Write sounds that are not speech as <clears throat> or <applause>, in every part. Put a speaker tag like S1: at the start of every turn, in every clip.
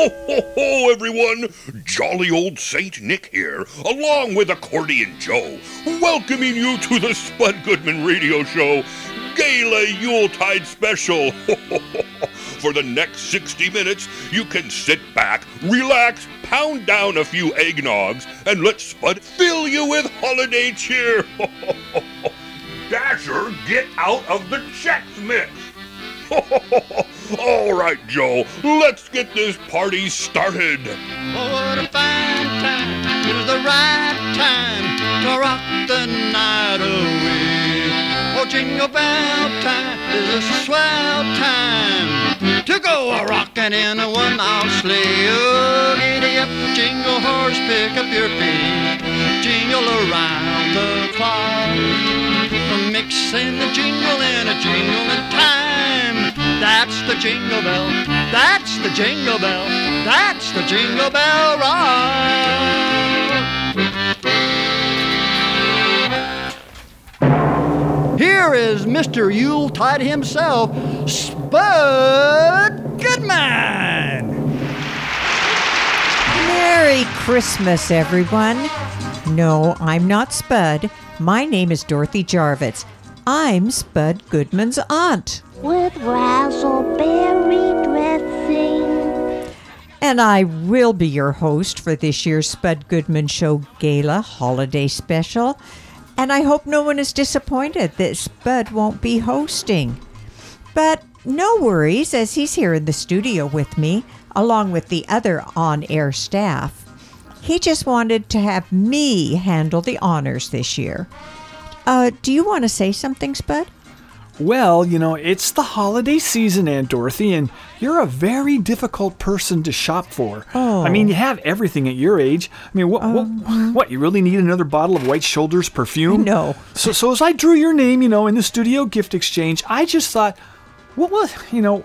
S1: Ho, ho, ho, everyone! Jolly old Saint Nick here, along with Accordion Joe, welcoming you to the Spud Goodman Radio Show Gala Yuletide Special. <laughs> For the next 60 minutes, you can sit back, relax, pound down a few eggnogs, and let Spud fill you with holiday cheer. <laughs> Dasher, get out of the Chex Mix! <laughs> All right, Joe, let's get this party started.
S2: Oh, what a fine time. It was the right time to rock the night away. Oh, jingle bell time is a swell time to go a rockin' in a one-hour sleigh. Oh, giddy up, jingle horse, pick up your feet, jingle around the clock. Mixing the jingle in a jingling time. That's the jingle bell. That's the jingle bell. That's the jingle bell rock. Here is Mr. Yule Yuletide himself, Spud Goodman.
S3: Merry Christmas, everyone. No, I'm not Spud. My name is Dorothy Jarvitz. I'm Spud Goodman's aunt.
S4: With razzleberry dressing.
S3: And I will be your host for this year's Spud Goodman Show Gala Holiday Special. And I hope no one is disappointed that Spud won't be hosting. But no worries, as he's here in the studio with me, along with the other on air staff. He just wanted to have me handle the honors this year. Uh, do you want to say something, Spud?
S5: Well, you know, it's the holiday season, Aunt Dorothy, and you're a very difficult person to shop for.
S3: Oh.
S5: I mean, you oh. have everything at your age. I mean, what, what, um. what, you really need another bottle of White Shoulders perfume?
S3: No.
S5: So, so as I drew your name, you know, in the studio gift exchange, I just thought, what was, you know,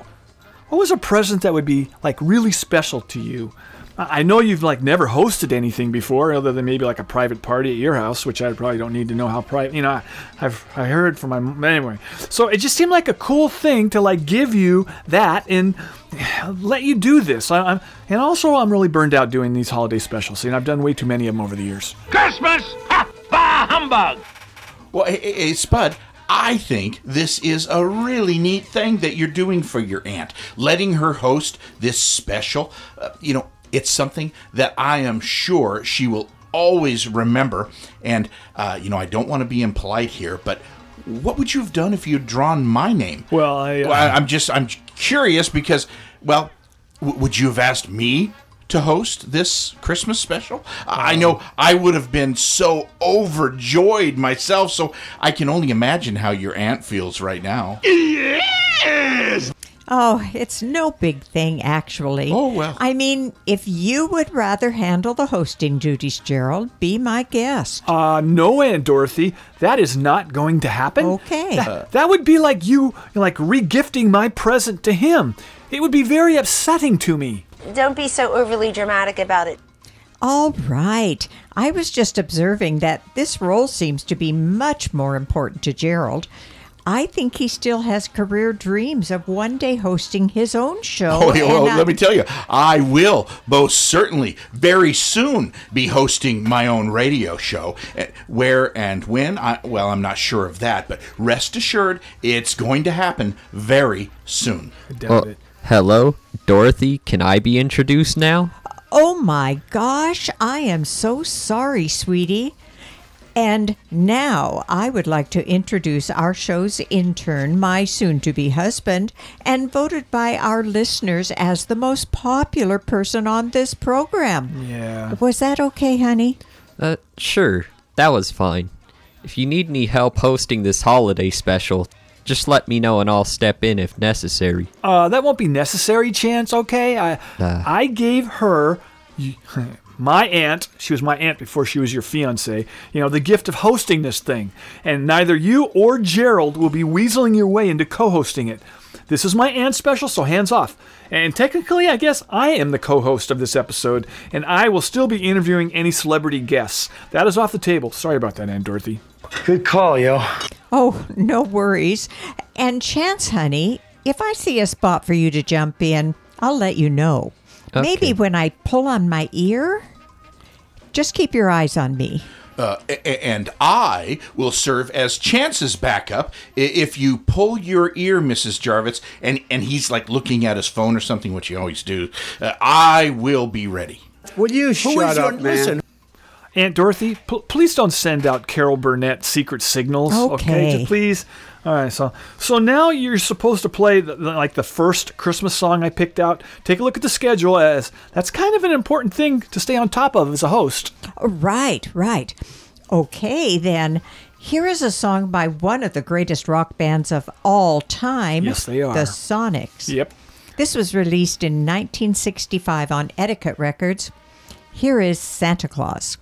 S5: what was a present that would be like really special to you? I I know you've like never hosted anything before, other than maybe like a private party at your house, which I probably don't need to know how private. You know, I, I've I heard from my m- anyway. So it just seemed like a cool thing to like give you that and <sighs> let you do this. I, I'm and also I'm really burned out doing these holiday specials. and I've done way too many of them over the years.
S6: Christmas! Ha! Bah humbug!
S7: Well, hey, hey, hey, Spud, I think this is a really neat thing that you're doing for your aunt, letting her host this special. Uh, you know, it's something that I am sure she will always remember. And, uh, you know, I don't want to be impolite here, but what would you have done if you'd drawn my name?
S5: Well, I, uh...
S7: I, I'm just, I'm curious because, well, w- would you have asked me to host this Christmas special? I I know I would have been so overjoyed myself, so I can only imagine how your aunt feels right now.
S3: Oh, it's no big thing, actually.
S7: Oh, well.
S3: I mean, if you would rather handle the hosting duties, Gerald, be my guest.
S5: Uh, no, Aunt Dorothy, that is not going to happen.
S3: Okay.
S5: That, that would be like you, like regifting my present to him. It would be very upsetting to me.
S8: Don't be so overly dramatic about it.
S3: All right. I was just observing that this role seems to be much more important to Gerald. I think he still has career dreams of one day hosting his own show.
S7: Oh, well,
S3: and, uh,
S7: let me tell you, I will most certainly very soon be hosting my own radio show. Uh, Where and when, I, well, I'm not sure of that, but rest assured, it's going to happen very soon.
S9: Well, hello, Dorothy. Can I be introduced now?
S3: Oh my gosh, I am so sorry, sweetie. And now I would like to introduce our show's intern, my soon to be husband, and voted by our listeners as the most popular person on this program.
S5: Yeah.
S3: Was that okay, honey?
S9: Uh, sure. That was fine. If you need any help hosting this holiday special, just let me know and I'll step in if necessary.
S5: Uh, that won't be necessary, Chance. Okay, I
S9: Uh.
S5: I gave her y- <laughs> my aunt. She was my aunt before she was your fiance. You know the gift of hosting this thing, and neither you or Gerald will be weaseling your way into co-hosting it. This is my aunt special, so hands off. And technically, I guess I am the co-host of this episode, and I will still be interviewing any celebrity guests. That is off the table. Sorry about that, Aunt Dorothy.
S6: Good call, yo.
S3: Oh, no worries. And Chance, honey, if I see a spot for you to jump in, I'll let you know.
S10: Maybe when I pull on my ear, just keep your eyes on me.
S7: Uh, a- a- and I will serve as Chance's backup if you pull your ear, Mrs. Jarvis, and, and he's like looking at his phone or something, which you always do. Uh, I will be ready.
S11: Will you shut up, man?
S5: Aunt Dorothy, pl- please don't send out Carol Burnett secret signals.
S10: Okay.
S5: Just please. All right. So so now you're supposed to play the, like the first Christmas song I picked out. Take a look at the schedule, as that's kind of an important thing to stay on top of as a host.
S10: Right, right. Okay, then. Here is a song by one of the greatest rock bands of all time.
S5: Yes, they are.
S10: The Sonics.
S5: Yep.
S10: This was released in 1965 on Etiquette Records. Here is Santa Claus.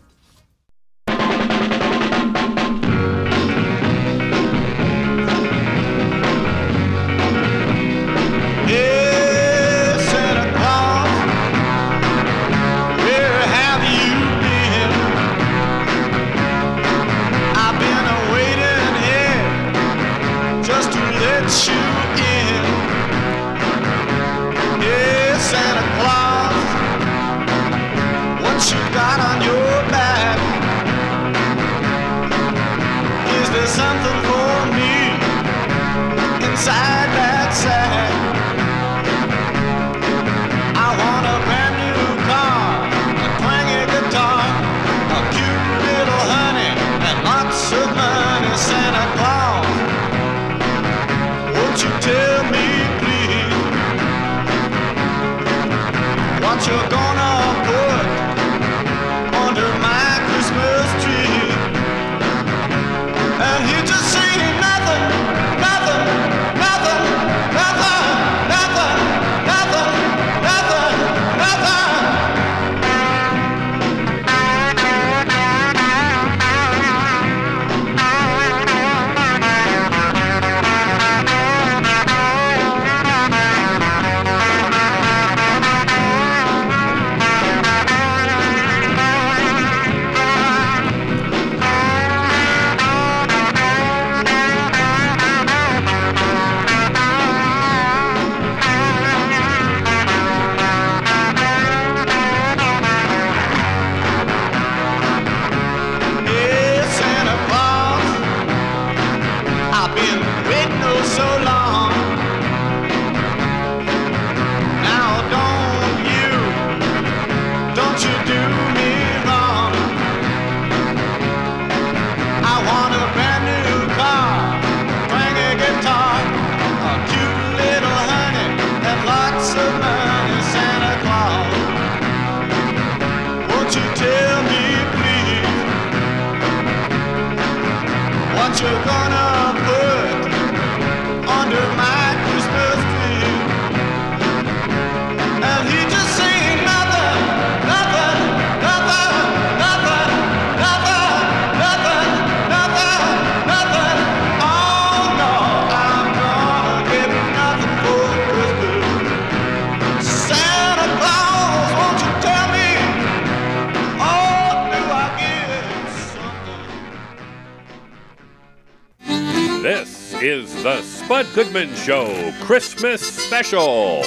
S1: The Goodman Show Christmas Special.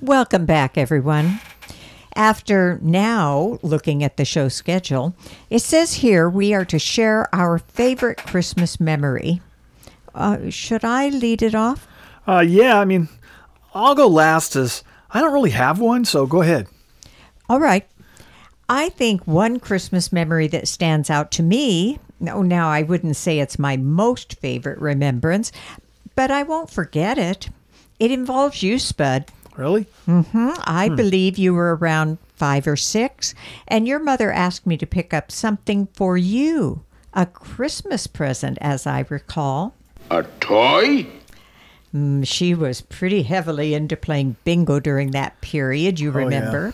S10: Welcome back, everyone. After now looking at the show schedule, it says here we are to share our favorite Christmas memory. Uh, should I lead it off?
S5: Uh, yeah. I mean, I'll go last as I don't really have one. So go ahead.
S10: All right. I think one Christmas memory that stands out to me, no, now I wouldn't say it's my most favorite remembrance, but I won't forget it. It involves you, Spud.
S5: Really?
S10: Mm-hmm. I believe you were around five or six, and your mother asked me to pick up something for you a Christmas present, as I recall.
S11: A toy?
S10: Mm, she was pretty heavily into playing bingo during that period, you
S5: Oh, yeah.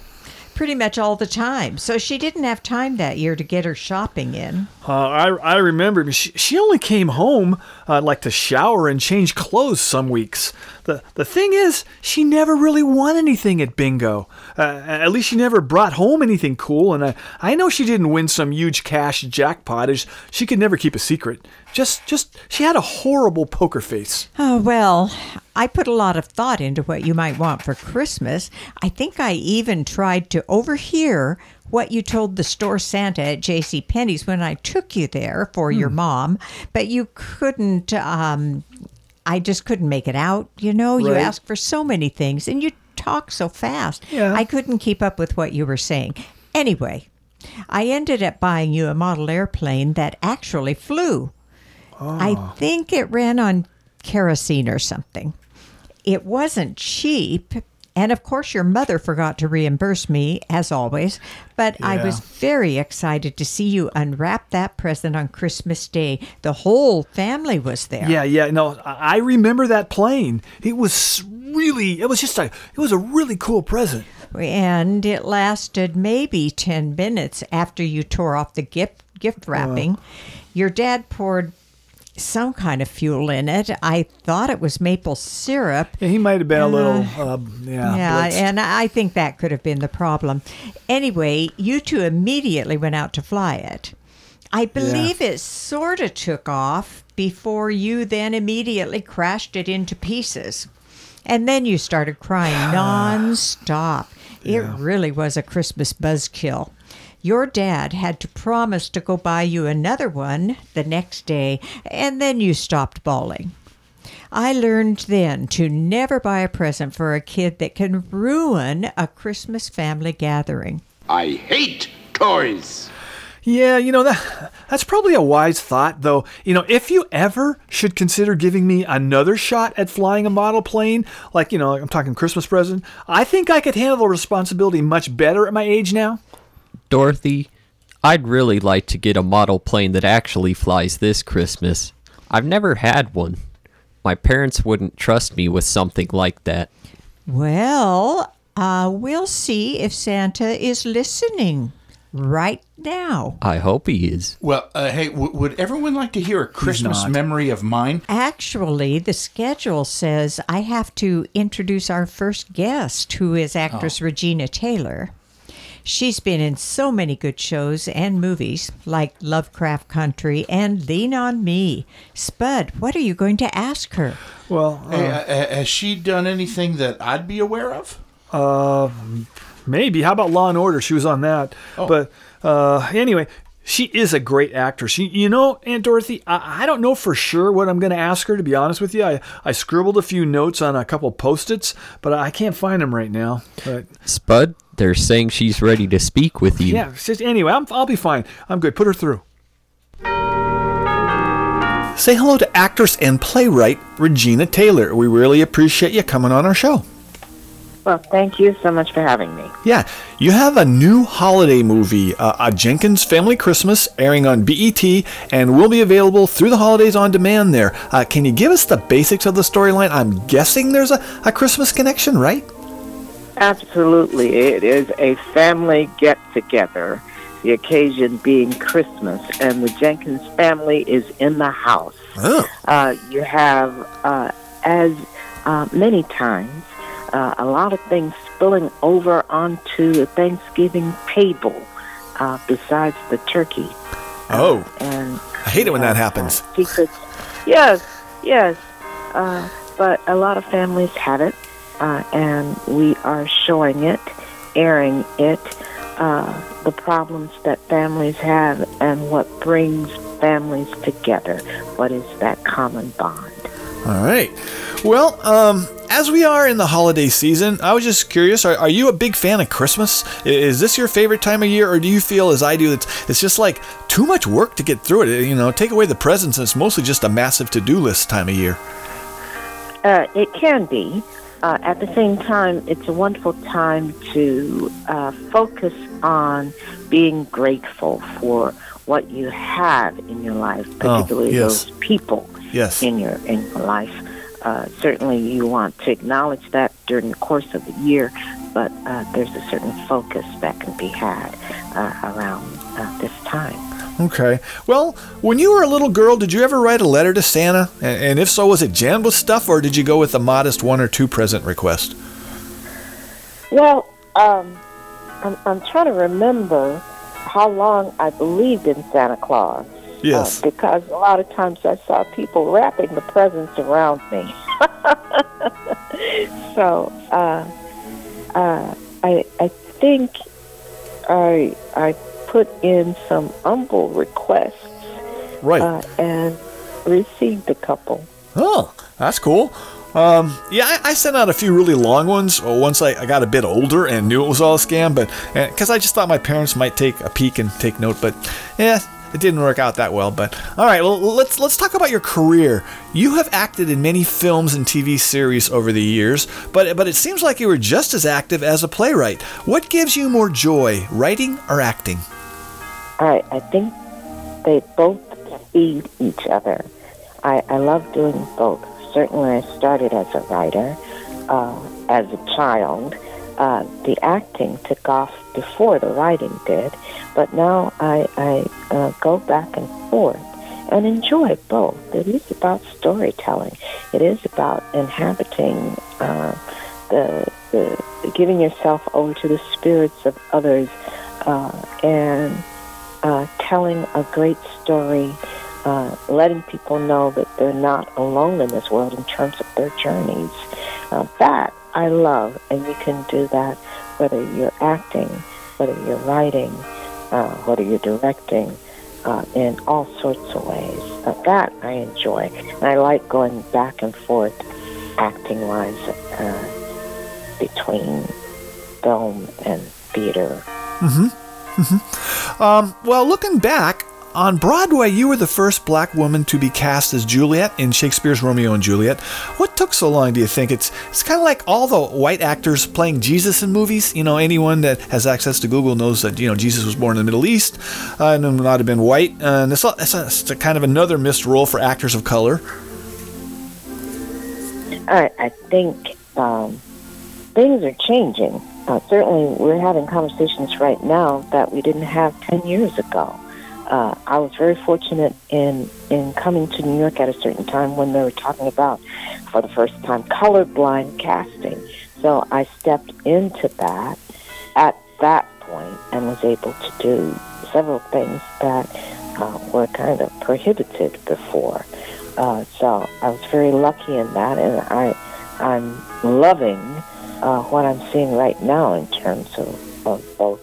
S10: Pretty much all the time. So she didn't have time that year to get her shopping in.
S5: Uh, I I remember she she only came home uh, like to shower and change clothes some weeks. the The thing is, she never really won anything at bingo. Uh, at least she never brought home anything cool. And I I know she didn't win some huge cash jackpot. As she could never keep a secret. Just just she had a horrible poker face.
S10: Oh, well,
S3: I put a lot of thought into what you might want for Christmas. I think I even tried to overhear what you told the store Santa at J.C. Penney's when I took you there for your mom, but you couldn't. Um, I just couldn't make it out. You know, you asked for so many things, and you talk so fast.
S5: Yeah.
S3: I couldn't keep up with what you were saying. Anyway, I ended up buying you a model airplane that actually flew. I think it ran on kerosene or something. It wasn't cheap. And of course, your mother forgot to reimburse me, as always. But I was very excited to see you unwrap that present on Christmas Day. The whole family was there.
S5: Yeah, yeah. No, I remember that plane. It was really. It was just a. It was a really cool present.
S3: And it lasted maybe 10 minutes after you tore off the gift, gift uh. wrapping. Your dad poured some kind of fuel in it. I thought it was maple syrup.
S5: Yeah, he might have been a little. Uh, yeah.
S3: Yeah,
S5: blitzed.
S3: and I think that could have been the problem. Anyway, you two immediately went out to fly it. I believe it sort of took off before you then immediately crashed it into pieces. And then you started crying <sighs> nonstop. It really was a Christmas buzzkill. Your dad had to promise to go buy you another one the next day, and then you stopped bawling. I learned then to never buy a present for a kid that can ruin a Christmas family gathering.
S6: I hate toys.
S5: Yeah, you know that that's probably a wise thought though. You know, if you ever should consider giving me another shot at flying a model plane, like, you know, I'm talking Christmas present, I think I could handle the responsibility much better at my age now.
S9: Dorothy, I'd really like to get a model plane that actually flies this Christmas. I've never had one. My parents wouldn't trust me with something like that.
S3: Well, uh, we'll see if Santa is listening right now.
S9: I hope he is.
S7: Well, uh, hey, w- would everyone like to hear a Christmas memory of mine?
S3: Actually, the schedule says I have to introduce our first guest, who is actress Regina Taylor. She's been in so many good shows and movies like Lovecraft Country and Lean on Me. Spud, what are you going to ask her?
S5: Well,
S7: Hey, uh, uh, has she done anything that I'd be aware of?
S5: uh, maybe. How about Law and Order? She was on that. But uh, anyway, she is a great actress. She, you know, Aunt Dorothy, I, I don't know for sure what I'm going to ask her, to be honest with you. I, I scribbled a few notes on a couple post its, but I can't find them right now. But
S9: Spud, they're saying she's ready to speak with you.
S5: Yeah, it's just, anyway, I'm, I'll be fine. I'm good. Put her through. Say hello to actress and playwright Regina Taylor. We really appreciate you coming on our show.
S12: Well, thank you so much for having me.
S5: Yeah, you have a new holiday movie, uh, A Jenkins Family Christmas, airing on BET and will be available through the holidays on demand there. Uh, can you give us the basics of the storyline? I'm guessing there's a, a Christmas connection, right?
S12: Absolutely. It is a family get together, the occasion being Christmas, and the Jenkins family is in the house.
S5: Oh.
S12: Uh, you have, uh, as uh, many times, uh, a lot of things spilling over onto the Thanksgiving table uh, besides the turkey.
S5: Oh,
S12: And
S5: I hate it when that
S12: uh,
S5: happens.
S12: secrets. Yes, yes. Uh, but a lot of families have it, uh, and we are showing it, airing it, uh, the problems that families have, and what brings families together. What is that common bond?
S5: All right. Well, um, as we are in the holiday season, I was just curious: are, are you a big fan of Christmas? Is this your favorite time of year, or do you feel, as I do, it's it's just like too much work to get through it? You know, take away the presents, and it's mostly just a massive to-do list time of year.
S12: Uh, it can be. Uh, at the same time, it's a wonderful time to uh, focus on being grateful for what you have in your life, particularly
S5: yes.
S12: those people
S5: Yes.
S12: in your in your life. Uh, certainly, you want to acknowledge that during the course of the year, but uh, there's a certain focus that can be had uh, around uh, this time.
S5: Okay. Well, when you were a little girl, did you ever write a letter to Santa? And, if so, was it jammed with stuff, or did you go with a modest one or two present request?
S12: Well, um, I'm, I'm trying to remember how long I believed in Santa Claus.
S5: Yes.
S12: Uh, because a lot of times I saw people wrapping the presents around me. <laughs> so uh, uh, I I think I I put in some humble requests
S5: Right.
S12: uh, and received a couple.
S5: Oh, that's cool. Um, yeah, I, I sent out a few really long ones uh, once I, I got a bit older and knew it was all a scam, but because I just thought my parents might take a peek and take note, but yeah, it didn't work out that well. But all right, well, let's let's talk about your career. You have acted in many films and TV series over the years, but but it seems like you were just as active as a playwright. What gives you more joy, writing or acting?
S12: I I think they both feed each other. I, I love doing both. Certainly, I started as a writer uh, as a child. Uh, the acting took off before the writing did, but now I, I uh, go back and forth and enjoy both. It is about storytelling. It is about inhabiting uh, the, the giving yourself over to the spirits of others uh, and uh, telling a great story, uh, letting people know that they're not alone in this world in terms of their journeys. Uh, that I love, and you can do that whether you're acting, whether you're writing, uh, whether you're directing, uh, in all sorts of ways. Uh, that I enjoy, and I like going back and forth, acting-wise, uh, between film and theater.
S5: Mm-hmm. Hmm Um, well, looking back, on Broadway, you were the first black woman to be cast as Juliet in Shakespeare's Romeo and Juliet. What took so long, do you think? It's it's kind of like all the white actors playing Jesus in movies. You know, anyone that has access to Google knows that, you know, Jesus was born in the Middle East uh, and would not have been white. And it's, it's, a, it's a kind of another missed role for actors of color.
S12: I, I think um, things are changing. Uh, certainly, we're having conversations right now that we didn't have 10 years ago. Uh, I was very fortunate in, in coming to New York at a certain time when they were talking about, for the first time, colorblind casting. So I stepped into that at that point and was able to do several things that uh, were kind of prohibited before. Uh, so I was very lucky in that, and I, I'm loving uh, what I'm seeing right now in terms of, of both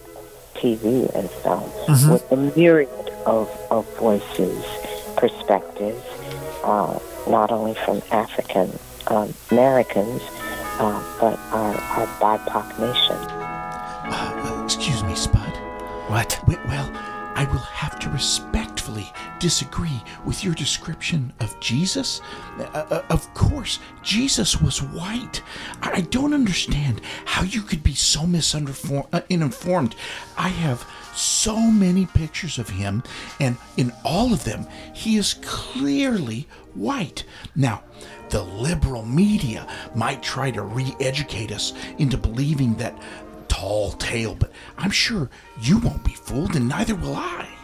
S12: TV and film,
S5: Mhm.
S12: with the myriad of, of voices, perspectives, uh, not only from African um, Americans, uh, but our, our BIPOC nation.
S7: Excuse me, Spud.
S5: What?
S7: Well, I will have to respectfully disagree with your description of Jesus. Uh, uh, of course, Jesus was white. I don't understand how you could be so misunderformed, uh. I have so many pictures of him, and in all of them, he is clearly white. Now, the liberal media might try to re educate us into believing that tall tale, but I'm sure you won't be fooled, and neither will I.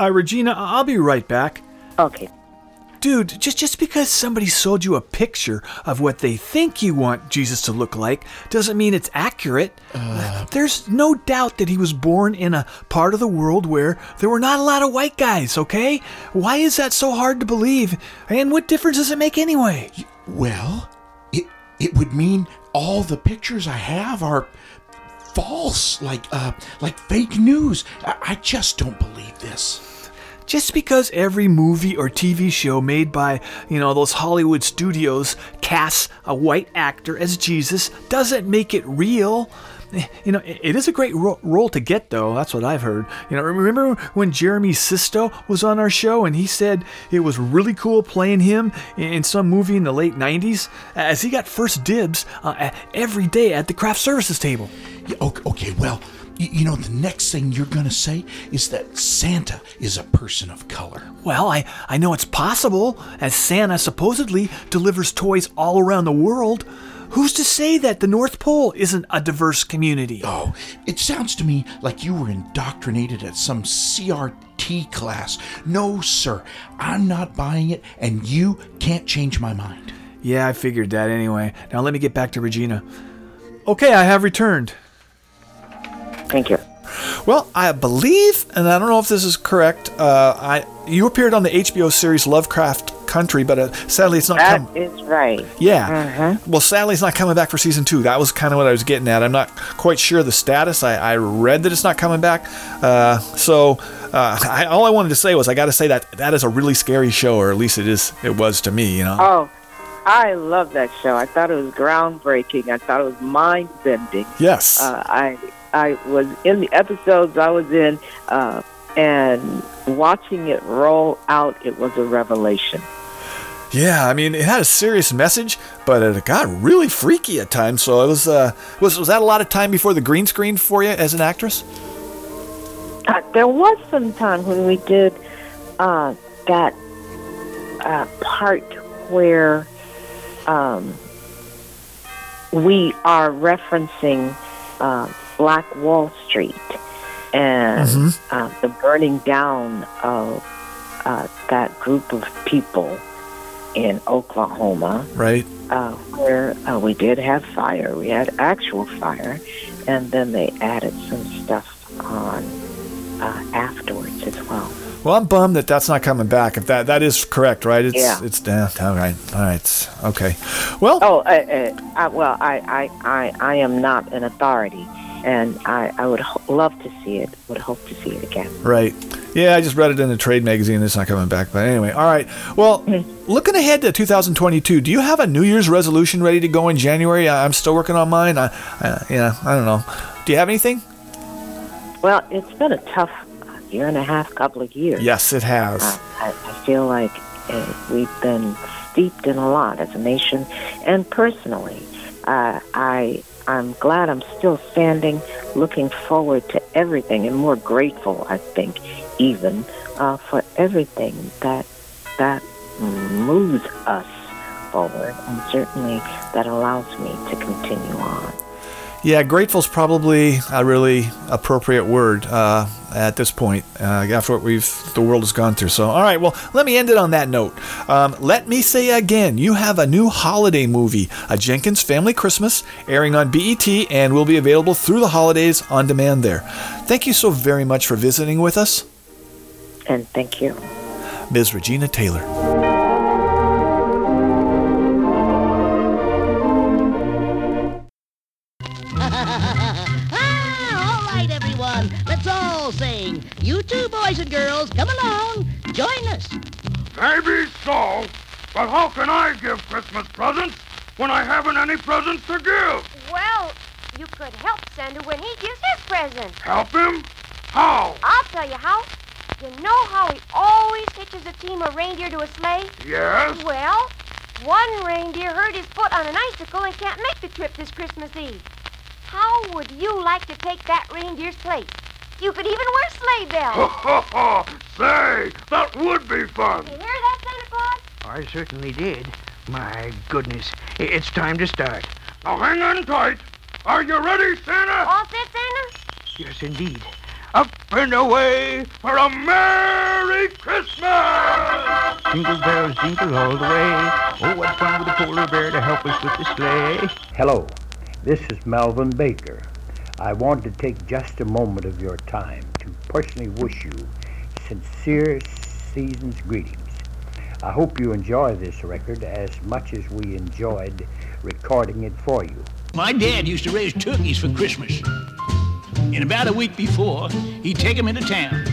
S5: Uh, Regina, I- I'll be right back.
S12: Okay.
S5: Dude, just just because somebody sold you a picture of what they think you want Jesus to look like doesn't mean it's accurate. There's no doubt that he was born in a part of the world where there were not a lot of white guys, okay? Why is that so hard to believe? And what difference does it make anyway?
S7: Well, it it would mean all the pictures I have are false, like uh, like fake news. I, I just don't believe this.
S5: Just because every movie or TV show made by, you know, those Hollywood studios casts a white actor as Jesus doesn't make it real. You know, it is a great ro- role to get, though. That's what I've heard. You know, remember when Jeremy Sisto was on our show and he said it was really cool playing him in some movie in the late 90s, as he got first dibs uh, every day at the craft services table.
S7: Yeah, okay, well, you know, the next thing you're gonna say is that Santa is a person of color.
S5: Well, I, I know it's possible, as Santa supposedly delivers toys all around the world. Who's to say that the North Pole isn't a diverse community?
S7: Oh, it sounds to me like you were indoctrinated at some CRT class. No, sir, I'm not buying it, and you can't change my mind.
S5: Yeah, I figured that anyway. Now let me get back to Regina. Okay, I have returned.
S12: Thank you.
S5: Well, I believe, and I don't know if this is correct. Uh, I you appeared on the HBO series Lovecraft country, but uh, sadly it's not
S12: That
S5: come.
S12: is right.
S5: Yeah. Well, sadly, it's not coming back for season two. That was kind of what I was getting at. I'm not quite sure the status. I, I read that it's not coming back. Uh, so uh, I, all I wanted to say was I got to say that that is a really scary show, or at least it is. It was to me. You know.
S12: Oh, I love that show. I thought it was groundbreaking. I thought it was mind bending.
S5: Yes.
S12: Uh, I I was in the episodes I was in, uh, and watching it roll out, it was a revelation.
S5: Yeah, I mean, it had a serious message, but it got really freaky at times. So it was, uh, was was that a lot of time before the green screen for you as an actress?
S12: Uh, there was some time when we did uh, that uh, part where um, we are referencing uh, Black Wall Street and
S5: Mhm.
S12: uh, the burning down of uh, that group of people in Oklahoma
S5: Right.
S12: uh, where uh, we did have fire. We had actual fire, and then they added some stuff on uh, afterwards as well.
S5: Well, I'm bummed that that's not coming back. If that that is correct, right? It's
S12: Yeah.
S5: it's uh, all right. All right. Okay. Well,
S12: Oh, uh, uh, I, well, I, I, I, I am not an authority, and I, I would ho- love to see it. Would hope to see it again.
S5: Right. Yeah, I just read it in a trade magazine. It's not coming back. But anyway, all right. Well, looking ahead to 2022, do you have a New Year's resolution ready to go in January? I- I'm still working on mine. I, I, yeah, I don't know. Do you have anything?
S12: Well, it's been a tough year and a half, couple of years.
S5: Yes, it has.
S12: Uh, I, I feel like uh, we've been steeped in a lot as a nation and personally. Uh, I I'm glad I'm still standing, looking forward to everything, and more grateful. I think even uh, for everything that that moves us forward, and certainly that allows me to continue on.
S5: Yeah, grateful is probably a really appropriate word uh, at this point uh, after what we've the world has gone through. So, all right, well, let me end it on that note. Um, let me say again, you have a new holiday movie, A Jenkins Family Christmas, airing on BET and will be available through the holidays on demand there. Thank you so very much for visiting with us,
S12: And thank you.
S5: Ms. Regina Taylor.
S1: But how can I give Christmas presents when I haven't any presents to give?
S13: Well, you could help Santa when he gives his presents.
S1: Help him? How?
S13: I'll tell you how. You know how he always hitches a team of reindeer to a sleigh?
S1: Yes?
S13: Well, one reindeer hurt his foot on an icicle and can't make the trip this Christmas Eve. How would you like to take that reindeer's place? You could even wear sleigh bells.
S1: Ha ha ha! Say, that would be fun.
S13: You hear that, Santa Claus?
S14: I certainly did. My goodness. It's time to start.
S1: Now hang on tight. Are you ready, Santa?
S13: All set, Santa?
S14: Yes, indeed.
S1: Up and away for a Merry Christmas!
S14: Jingle bells jingle all the way. Oh, what fun with a polar bear to help us with the sleigh.
S15: Hello, this is Melvin Baker. I want to take just a moment of your time to personally wish you sincere season's greetings. I hope you enjoy this record as much as we enjoyed recording it for you.
S16: My dad used to raise turkeys for Christmas. And about a week before, he'd take 'em into town.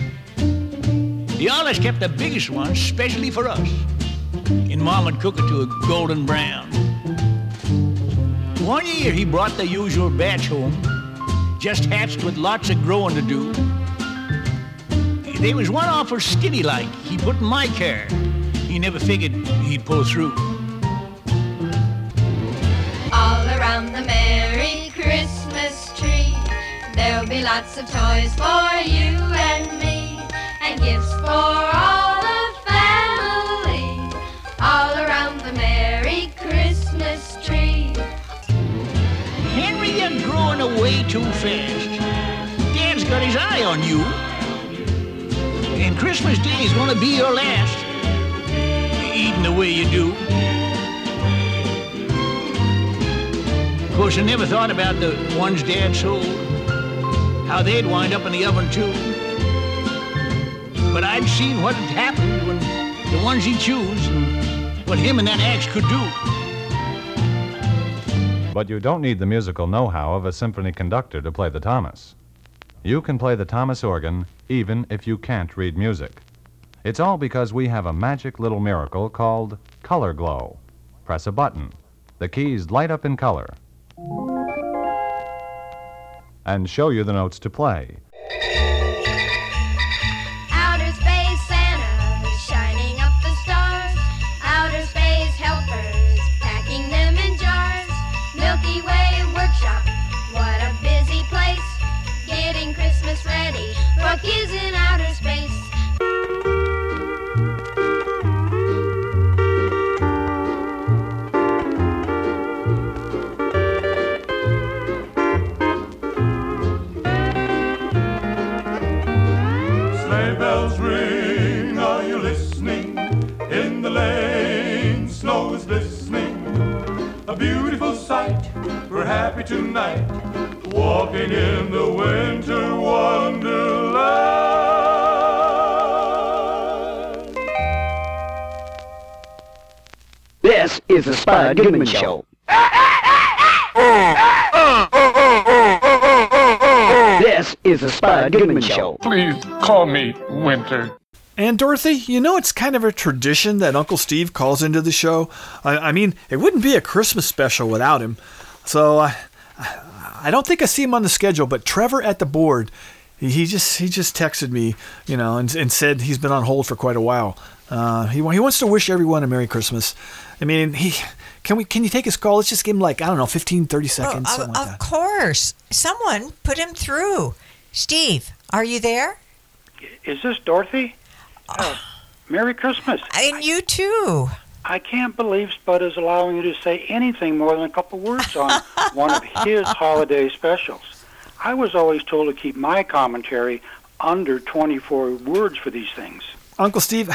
S16: He always kept the biggest ones specially for us. And Mom would cook it to a golden brown. One year he brought the usual batch home, just hatched with lots of growing to do. They was one awful skinny like he put in my care. He never figured he'd pull through.
S17: All around the Merry Christmas tree, there'll be lots of toys for you and me, and gifts for all the family. All around the Merry Christmas tree.
S16: Henry, you're growing away too fast. Dad's got his eye on you. And Christmas Day is gonna be your last. The way you do. Of course, I never thought about the ones Dad sold. How they'd wind up in the oven, too. But I'd seen what had happened when the ones he chose and what him and that axe could do.
S18: But you don't need the musical know how of a symphony conductor to play the Thomas. You can play the Thomas organ even if you can't read music. It's all because we have a magic little miracle called Color Glow. Press a button, the keys light up in color, and show you the notes to play.
S19: Happy tonight. Walking in the winter wonderland.
S11: This is the Spud Goodman Show. This is the Spud Goodman Show.
S5: Please call me Winter. And Dorothy, you know it's kind of a tradition that Uncle Steve calls into the show. I, I mean, it wouldn't be a Christmas special without him. So I, I don't think I see him on the schedule. But Trevor at the board, he, he just he just texted me, you know, and, and said he's been on hold for quite a while. Uh, he he wants to wish everyone a Merry Christmas. I mean, he can we can you take his call? Let's just give him like I don't know, 15, 30 seconds.
S3: of,
S5: something like
S3: of
S5: that.
S3: course. Someone put him through. Steve, are you there?
S20: Is this Dorothy? Uh, Merry Christmas.
S3: And you too.
S20: I can't believe Spud is allowing you to say anything more than a couple words on <laughs> one of his holiday specials. I was always told to keep my commentary under 24 words for these things.
S5: Uncle Steve,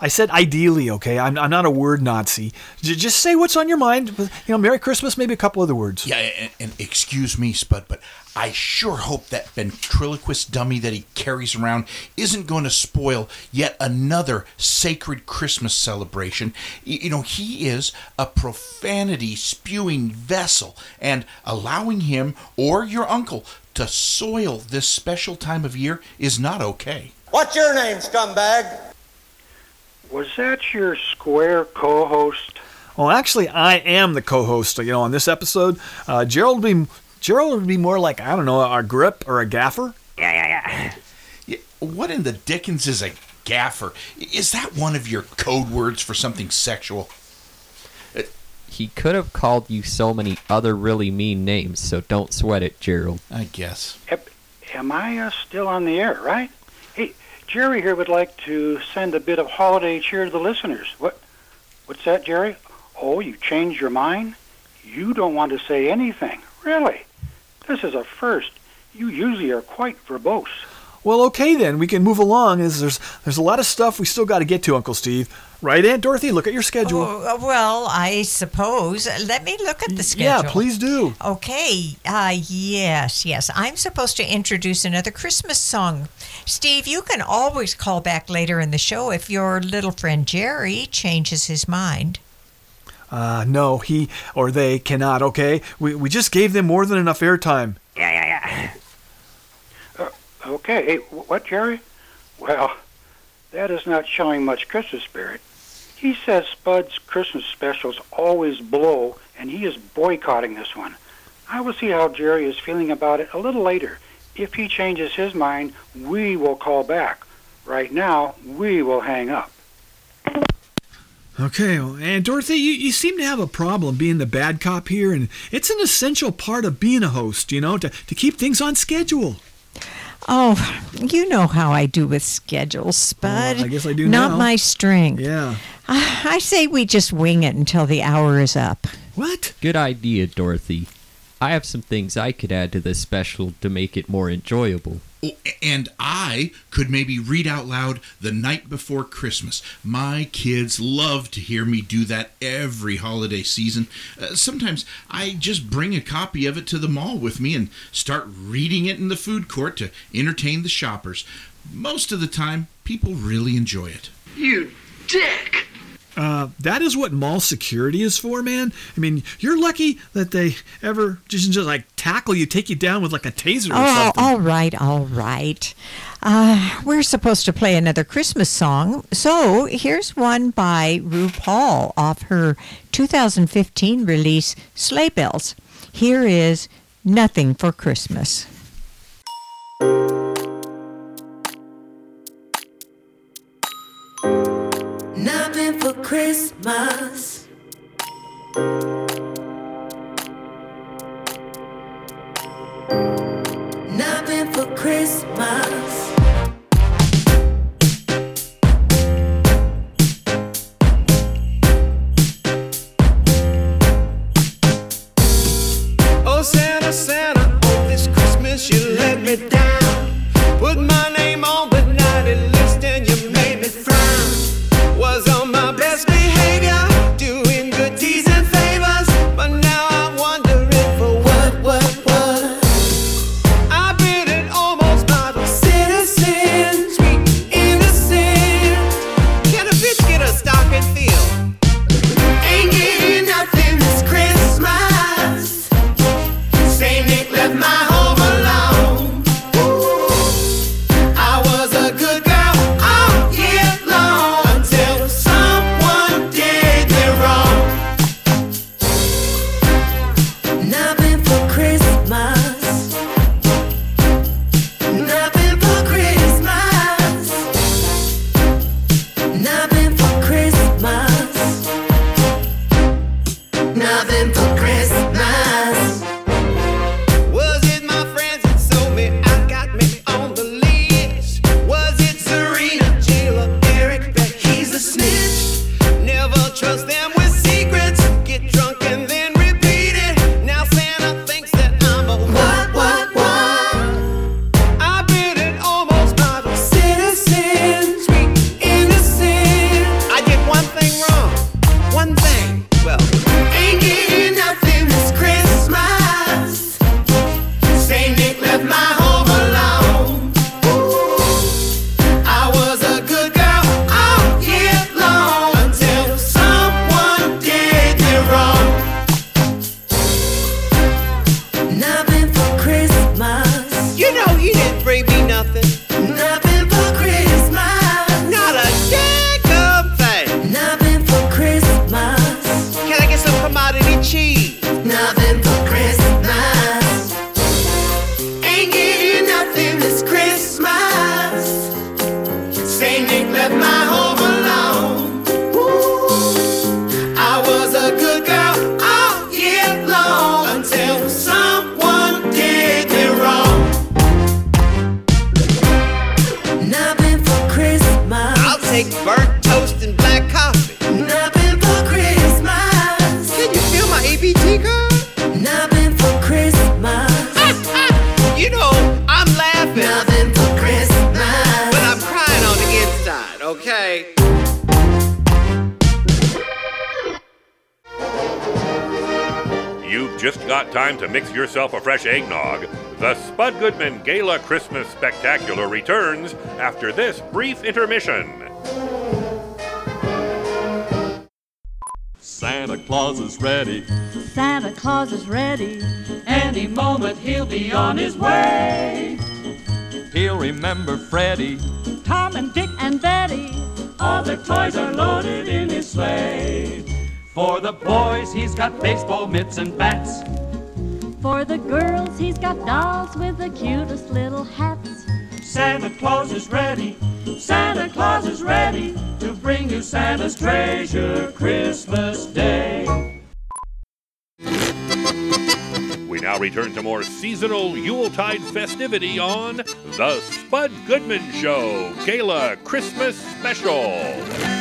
S5: I said ideally, okay? I'm, I'm not a word Nazi. J- just say what's on your mind. You know, Merry Christmas, maybe a couple other words.
S7: Yeah, and, and excuse me, Spud, but I sure hope that ventriloquist dummy that he carries around isn't going to spoil yet another sacred Christmas celebration. You know, he is a profanity spewing vessel, and allowing him or your uncle to soil this special time of year is not okay.
S21: What's your name, scumbag?
S20: Was that your square co-host?
S5: Well, actually, I am the co-host. You know, on this episode, uh, Gerald would be Gerald would be more like I don't know, a grip or a gaffer.
S7: Yeah, yeah, yeah. What in the dickens is a gaffer? Is that one of your code words for something sexual?
S9: He could have called you so many other really mean names, so don't sweat it, Gerald.
S7: I guess.
S20: Am I uh, still on the air, right? Jerry here would like to send a bit of holiday cheer to the listeners. What? What's that, Jerry? Oh, you changed your mind? You don't want to say anything, really? This is a first. You usually are quite verbose.
S5: Well, okay then, we can move along. As there's there's a lot of stuff we still got to get to, Uncle Steve. Right, Aunt Dorothy? Look at your schedule.
S3: Oh, well, I suppose. Let me look at the schedule.
S5: Yeah, please do.
S3: Okay. Uh, yes, yes. I'm supposed to introduce another Christmas song. Steve, you can always call back later in the show if your little friend Jerry changes his mind.
S5: Uh, no, he or they cannot. Okay, we we just gave them more than enough airtime.
S20: Yeah, yeah, yeah. Okay. Hey, what, Jerry? Well, that is not showing much Christmas spirit. He says Spud's Christmas specials always blow, and he is boycotting this one. I will see how Jerry is feeling about it a little later. If he changes his mind, we will call back. Right now, we will hang up.
S5: Okay, Aunt Dorothy, you, you seem to have a problem being the bad cop here, and it's an essential part of being a host, you know, to, to keep things on schedule.
S3: Oh, you know how I do with schedules, Spud.
S5: I guess I do
S3: Not
S5: now.
S3: my strength.
S5: Yeah.
S3: I I say we just wing it until the hour is up.
S5: What?
S9: Good idea, Dorothy. I have some things I could add to this special to make it more enjoyable.
S7: And I could maybe read out loud the night before Christmas. My kids love to hear me do that every holiday season. Uh, sometimes I just bring a copy of it to the mall with me and start reading it in the food court to entertain the shoppers. Most of the time, people really enjoy it.
S21: You dick!
S5: Uh, that is what mall security is for, man. I mean, you're lucky that they ever just, just like tackle you, take you down with like a taser or
S3: Oh,
S5: something.
S3: all right, all right. Uh, we're supposed to play another Christmas song, so here's one by RuPaul off her 2015 release, Slay Belles. Here is Nothing for Christmas.
S10: Christmas. Nothing for Christmas.
S1: Just got time to mix yourself a fresh eggnog. The Spud Goodman Gala Christmas Spectacular returns after this brief intermission.
S22: Santa Claus is ready.
S23: Santa Claus is ready. Any moment he'll be on his way.
S22: He'll remember Freddie.
S23: Tom and Dick and Betty, all their toys are loaded in his sleigh.
S22: For the boys, he's got baseball mitts and bats.
S23: For the girls, he's got dolls with the cutest little hats.
S22: Santa Claus is ready. Santa Claus is ready to bring you Santa's treasure Christmas Day.
S1: We now return to more seasonal Yuletide festivity on The Spud Goodman Show Gala Christmas Special.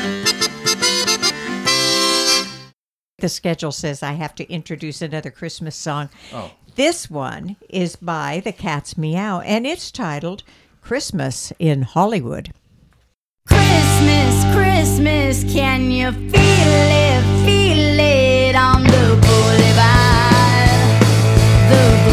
S3: The schedule says I have to introduce another Christmas song.
S7: Oh.
S3: This one is by the Cat's Meow, and it's titled Christmas in Hollywood.
S17: Christmas, Christmas, can you feel it, feel it on the boulevard, the boulevard.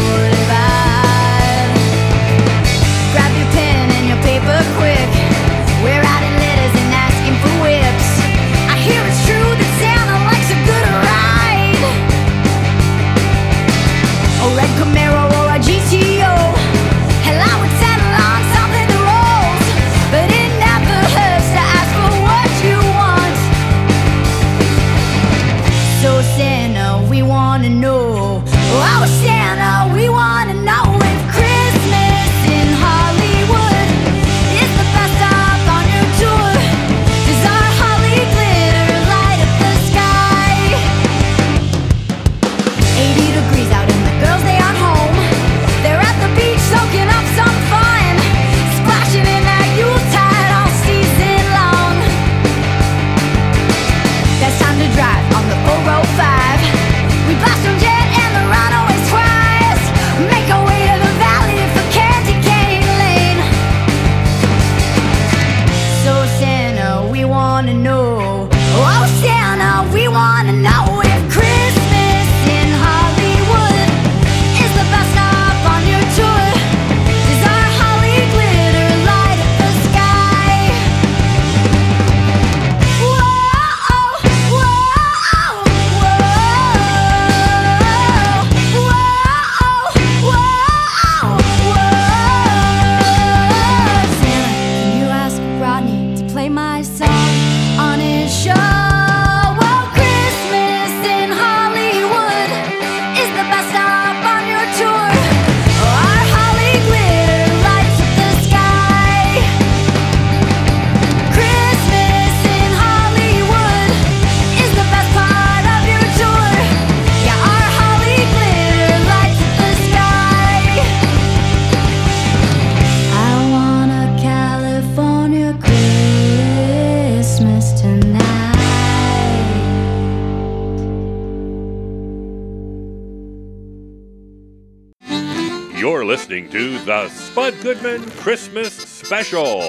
S1: Goodman Christmas Special.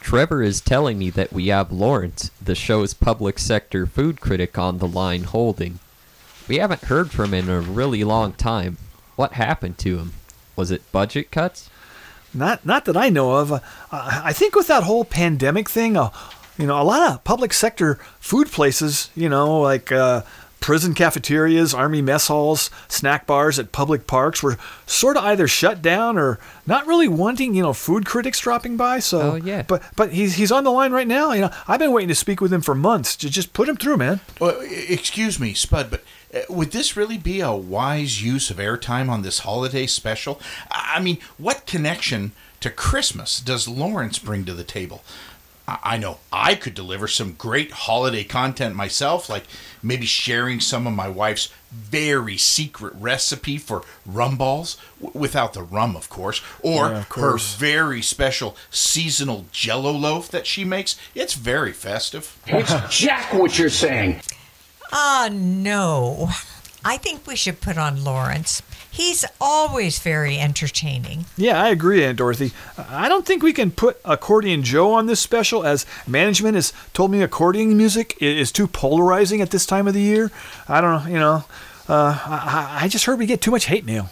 S9: Trevor is telling me that we have Lawrence, the show's public sector food critic, on the line holding. We haven't heard from him in a really long time. What happened to him? Was it budget cuts?
S5: Not not that I know of. Uh, I think with that whole pandemic thing, uh, you know, a lot of public sector food places, you know, like uh, prison cafeterias, army mess halls, snack bars at public parks were sort of either shut down or not really wanting, you know, food critics dropping by. So,
S9: Oh, yeah.
S5: But but he's he's on the line right now. You know, I've been waiting to speak with him for months. Just just put him through, man.
S7: Well, excuse me, Spud, but uh, would this really be a wise use of airtime on this holiday special? I I mean, what connection to Christmas does Lawrence bring to the table? I I know I could deliver some great holiday content myself, like maybe sharing some of my wife's very secret recipe for rum balls, w- without the rum, of course, or
S5: Yeah, of
S7: her very special seasonal jello loaf that she makes. It's very festive.
S11: It's Jack what you're saying.
S3: Ah, no. I think we should put on Lawrence. He's always very entertaining.
S5: Yeah, I agree, Aunt Dorothy. I don't think we can put Accordion Joe on this special, as management has told me accordion music is too polarizing at this time of the year. I don't know, you know. Uh, I, I I just heard we get too much hate mail.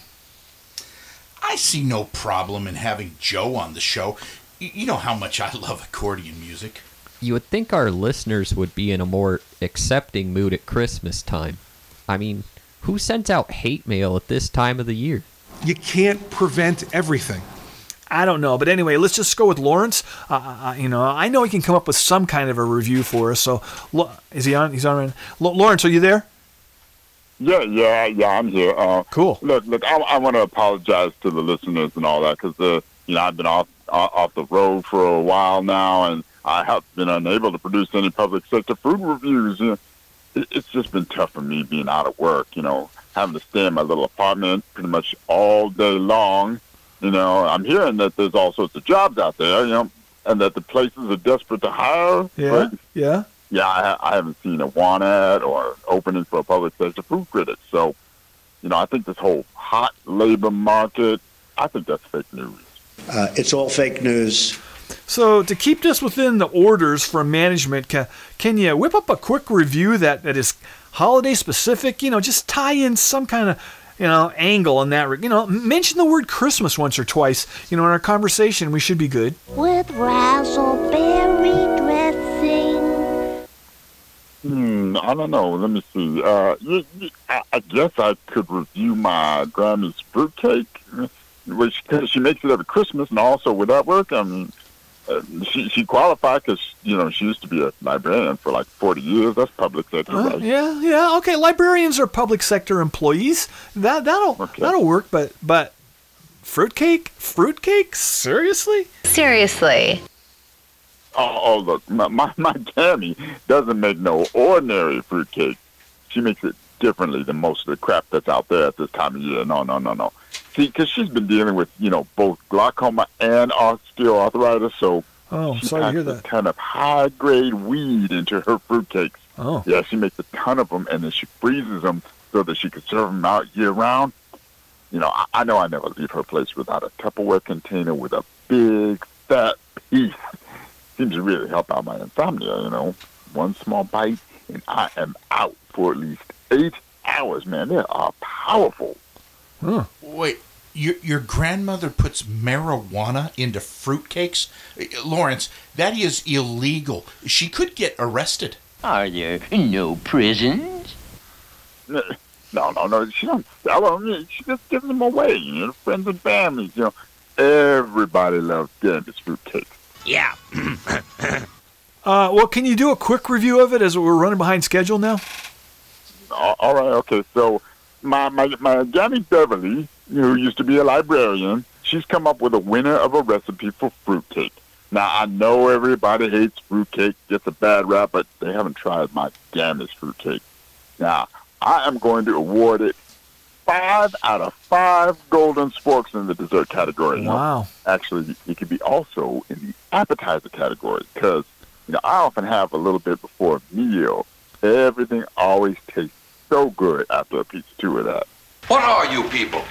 S7: I see no problem in having Joe on the show. You know how much I love accordion music.
S9: You would think our listeners would be in a more accepting mood at Christmas time. I mean, who sends out hate mail at this time of the year?
S24: You can't prevent everything.
S5: I don't know, but anyway, let's just go with Lawrence. Uh, uh, you know, I know he can come up with some kind of a review for us. So, Lo- is he on? He's on. right Lawrence, are you there?
S25: Yeah, yeah, yeah. I'm here. Uh,
S5: cool.
S25: Look, look. I, I want to apologize to the listeners and all that because, uh, you know, I've been off off off the road for a while now, and I have been unable to produce any public sector food reviews. You know, it, it's just been tough for me being out of work. You know, having to stay in my little apartment pretty much all day long. You know, I'm hearing that there's all sorts of jobs out there. You know, and that the places are desperate to hire.
S5: Yeah.
S25: but
S5: Yeah.
S25: yeah, I, I haven't seen a want ad or opening for a public sector food critic. So, you know, I think this whole hot labor market, I think that's fake news.
S15: Uh, it's all fake news.
S5: So, to keep this within the orders from management, can, can you whip up a quick review that, that is holiday specific? You know, just tie in some kind of, you know, angle on that. You know, mention the word Christmas once or twice. You know, in our conversation, we should be good.
S13: With razzleberry dressing.
S25: Hmm, I don't know. Let me see. Uh, you, you, I, I guess I could review my Grammy's fruitcake, which cause she makes it every Christmas, and also would that work? I mean, uh, she she qualified because you know she used to be a librarian for like forty years. That's public sector,
S5: Uh,
S25: right?
S5: yeah, yeah. Okay, librarians are public sector employees. That that'll that'll work. But but fruitcake, fruitcake, seriously?
S26: Seriously.
S25: Oh, oh look, my, my my Gammy doesn't make no ordinary fruitcake. She makes it differently than most of the crap that's out there at this time of year. No, no, no, no. See, because she's been dealing with you know both glaucoma and osteoarthritis, so
S5: Oh,
S25: she
S5: sorry
S25: packs
S5: that.
S25: a ton of high grade weed into her fruitcakes.
S5: Oh.
S25: Yeah, she makes a ton of them, and then she freezes them so that she can serve them out year round. You know, I, I know I never leave her place without a Tupperware container with a big fat piece. Seems to really help out my insomnia. You know, one small bite, and I am out for at least eight hours. Man, they are powerful.
S7: Wait, your your grandmother puts marijuana into fruitcakes? Uh, Lawrence, that is illegal. She could get arrested.
S27: Are there no prisons?
S25: No, no, no. She don't sell them. She just gives them away. You know, friends and families. You know, everybody loves Gammy's fruitcake.
S27: Yeah. <coughs>
S5: Uh, well, can you do a quick review of it as we're running behind schedule now?
S25: All all right, okay. So my my my Gammy Beverly, who used to be a librarian, she's come up with a winner of a recipe for fruitcake. Now I know everybody hates fruitcake, gets a bad rap, but they haven't tried my Gammy's fruitcake. Now I am going to award it five out of five golden sporks in the dessert category.
S5: Wow.
S25: Actually, it could be also in the appetizer category because you know I often have a little bit before a meal. Everything always tastes so good after a piece or two of that.
S11: What are you people?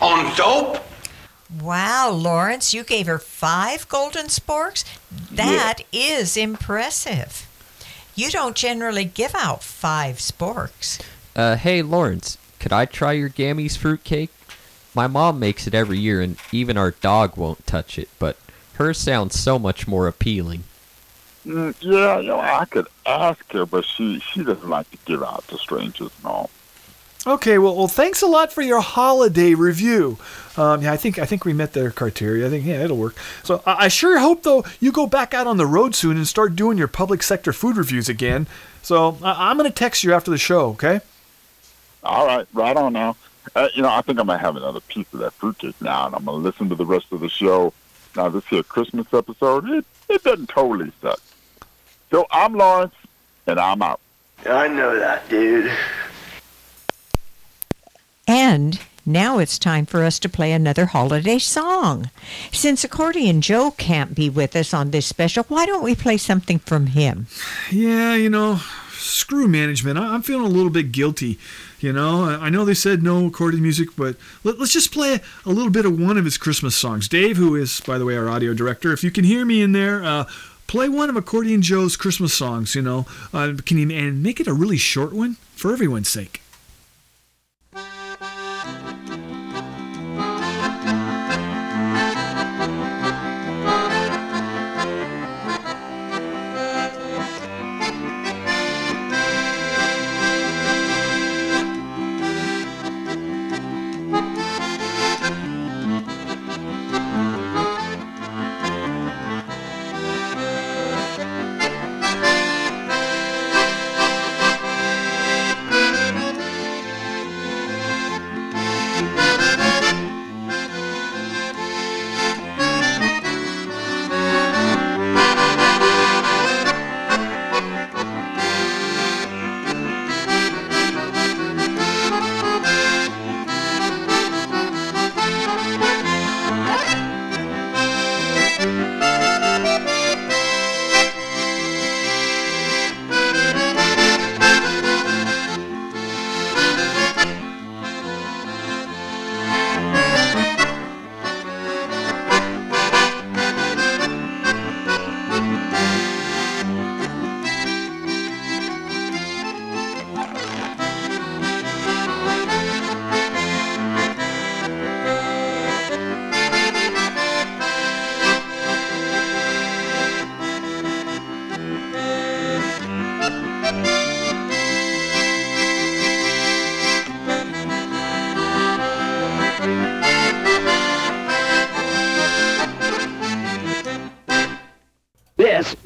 S11: On dope?
S3: Wow, Lawrence, you gave her five golden sporks? That is impressive. You don't generally give out five sporks.
S9: Uh, hey, Lawrence, could I try your Gammy's fruitcake? My mom makes it every year, and even our dog won't touch it, but hers sounds so much more appealing.
S25: Mm, yeah, you know, I could ask her, but she she doesn't like to give out to strangers and all.
S5: Okay, well, well, thanks a lot for your holiday review. Um, yeah, I think I think we met their criteria. I think yeah, it'll work. So I, I sure hope though you go back out on the road soon and start doing your public sector food reviews again. So I, I'm gonna text you after the show. Okay.
S25: All right, right on now. Uh, you know, I think I'm gonna have another piece of that fruitcake now, and I'm gonna listen to the rest of the show. Now, this here Christmas episode, it it doesn't totally suck. So I'm Lawrence, and I'm out.
S11: I know that, dude.
S3: And now it's time for us to play another holiday song. Since Accordion Joe can't be with us on this special, why don't we play something from him?
S5: Yeah, you know, screw management. I, I'm feeling a little bit guilty. You know, I, I know they said no accordion music, but let, us just play a little bit of one of his Christmas songs. Dave, who is, by the way, our audio director, if you can hear me in there, uh, play one of Accordion Joe's Christmas songs. You know, uh, can you and make it a really short one for everyone's sake.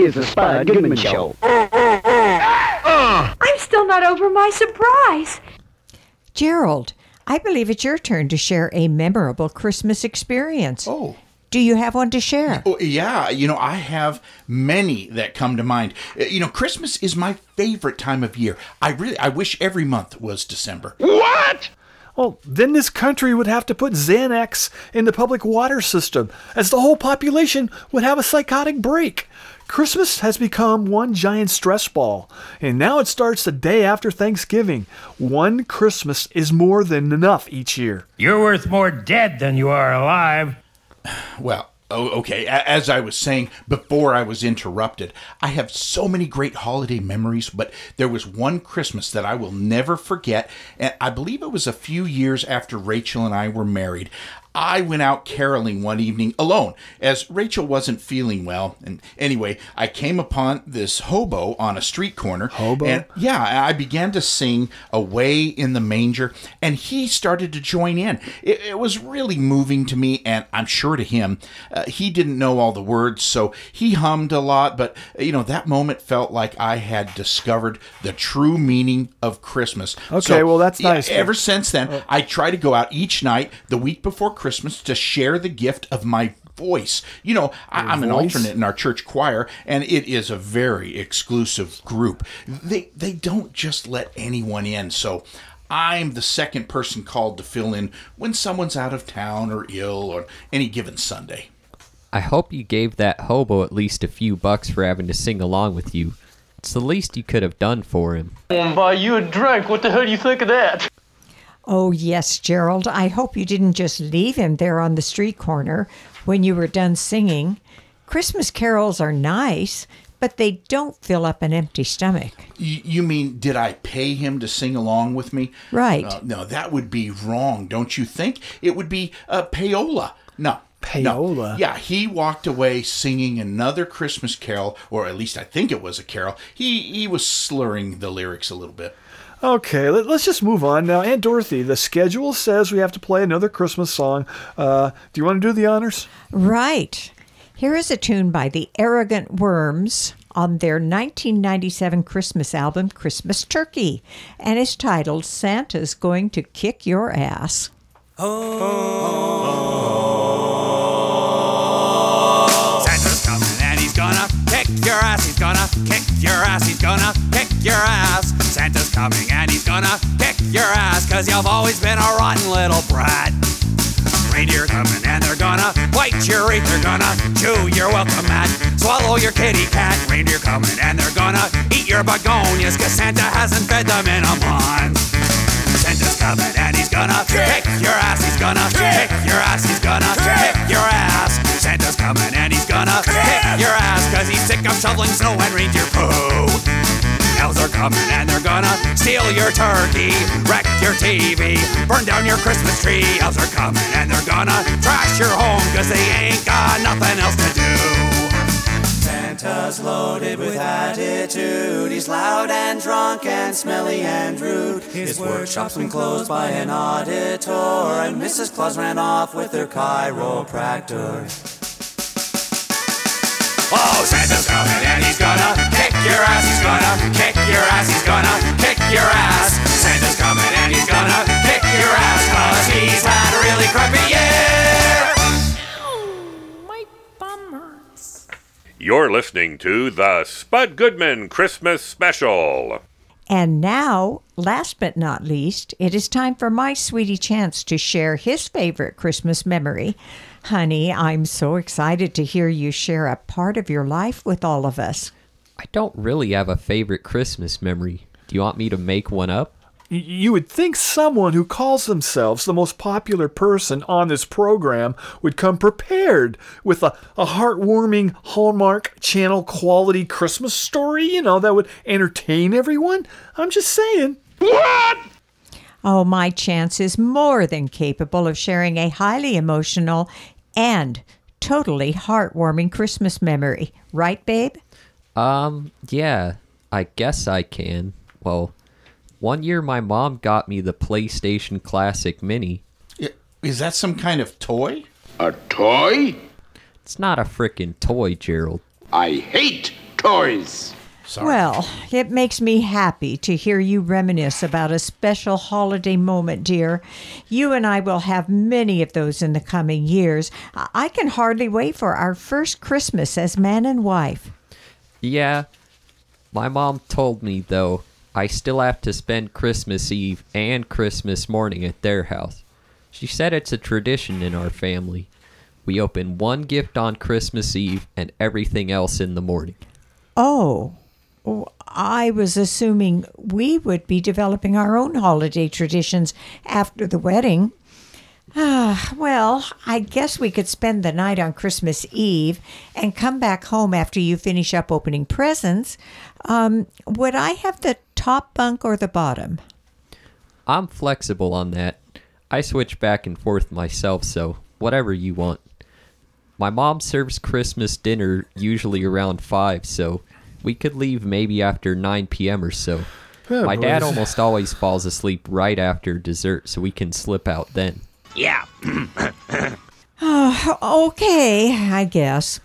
S26: Is the Spud Goodman Show.
S28: I'm still not over my surprise.
S3: Gerald, I believe it's your turn to share a memorable Christmas experience.
S7: Oh.
S3: Do you have one to share?
S7: Oh, yeah, you know, I have many that come to mind. Uh, You know, Christmas is my favorite time of year. I really I wish every month was December.
S5: What? Well, then this country would have to put Xanax in the public water system, as the whole population would have a psychotic break. Christmas has become one giant stress ball, and now it starts the day after Thanksgiving. One Christmas is more than enough each year.
S29: You're worth more dead than you are alive. <sighs>
S7: Well, oh, okay. As I was saying before I was interrupted, I have so many great holiday memories, but there was one Christmas that I will never forget. And I believe it was a few years after Rachel and I were married. I went out caroling one evening alone as Rachel wasn't feeling well. And anyway, I came upon this hobo on a street corner.
S5: Hobo?
S7: And yeah, I began to sing Away in the Manger, and he started to join in. It, it was really moving to me, and I'm sure to him. Uh, he didn't know all the words, so he hummed a lot, but, you know, that moment felt like I had discovered the true meaning of Christmas.
S5: Okay, well, that's
S7: yeah,
S5: nice.
S7: Ever since then, I try to go out each night the week before Christmas to share the gift of my voice. You know, I, I'm an alternate in our church choir, and it is a very exclusive group. They they don't just let anyone in, so. I'm the second person called to fill in when someone's out of town or ill on any given Sunday.
S9: I hope you gave that hobo at least a few bucks for having to sing along with you. It's the least you could have done for him.
S30: I'll buy you a drink. What the hell do you think of that?
S3: Oh, yes, Gerald. I hope you didn't just leave him there on the street corner when you were done singing. Christmas carols are nice, but they don't fill up an empty stomach.
S7: You, you mean, did I pay him to sing along with me?
S3: Right.
S7: Uh, no, that would be wrong, don't you think? It would be uh, payola. No.
S5: Payola?
S7: No. Yeah, he walked away singing another Christmas carol, or at least I think it was a carol. He he was slurring the lyrics a little bit.
S5: Okay, let, us just move on now. Aunt Dorothy, the schedule says we have to play another Christmas song. Uh, do you want to do the honors?
S3: Right. Here is a tune by the Arrogant Worms on their 1997 Christmas album, Christmas Turkey, and it's titled Santa's Going to Kick Your Ass. Oh.
S31: Santa's coming and he's gonna kick your ass. He's gonna kick your ass. He's gonna kick your ass. Santa's coming and he's gonna kick your ass. Cause you've always been a rotten little brat. Reindeer coming and they're gonna bite your teeth. They're gonna chew your welcome mat. Swallow your kitty cat. Reindeer coming and they're gonna eat your begonias. Cause Santa hasn't fed them in a month. Santa's coming and he's gonna kick your ass. He's gonna kick your ass. He's gonna kick your ass. Santa's coming and he's gonna kick your ass. Cause he's sick of shoveling snow and reindeer poo. Elves are coming and they're gonna steal your turkey, wreck your TV, burn down your Christmas tree. Elves are coming and they're gonna trash your home cause they ain't got nothing else to do. Santa's loaded with attitude. He's loud and drunk and smelly and rude. His workshop's been closed by an auditor, and Mrs. Claus ran off with her chiropractor. Oh, Santa's coming and he's gonna kick your ass. He's gonna kick your ass. He's gonna kick your ass. Santa's coming and he's gonna kick your ass cause he's had a really crappy year.
S1: You're listening to the Spud Goodman Christmas Special.
S3: And now, last but not least, it is time for my sweetie Chance to share his favorite Christmas memory. Honey, I'm so excited to hear you share a part of your life with all of us.
S9: I don't really have a favorite Christmas memory. Do you want me to make one up?
S5: You would think someone who calls themselves the most popular person on this program would come prepared with a, a heartwarming Hallmark Channel quality Christmas story, you know, that would entertain everyone. I'm just saying. What?
S3: Oh, my Chance is more than capable of sharing a highly emotional and totally heartwarming Christmas memory. Right, babe?
S9: Um, yeah, I guess I can. Well, one year my mom got me the PlayStation Classic Mini.
S7: Is that some kind of toy?
S1: A toy?
S9: It's not a frickin' toy, Gerald.
S1: I hate toys.
S3: Well, it makes me happy to hear you reminisce about a special holiday moment, dear. You and I will have many of those in the coming years. I I can hardly wait for our first Christmas as man and wife.
S9: Yeah. My mom told me, though, I still have to spend Christmas Eve and Christmas morning at their house. She said it's a tradition in our family. We open one gift on Christmas Eve and everything else in the morning.
S3: Oh, I was assuming we would be developing our own holiday traditions after the wedding. Ah, well, I guess we could spend the night on Christmas Eve and come back home after you finish up opening presents. Um, would I have the top bunk or the bottom?
S9: I'm flexible on that. I switch back and forth myself, so whatever you want. My mom serves Christmas dinner usually around 5, so we could leave maybe after 9 p.m. or so.
S5: Oh,
S9: My dad almost always falls asleep right after dessert, so we can slip out then.
S27: Yeah. <coughs>
S3: Oh, okay, I guess.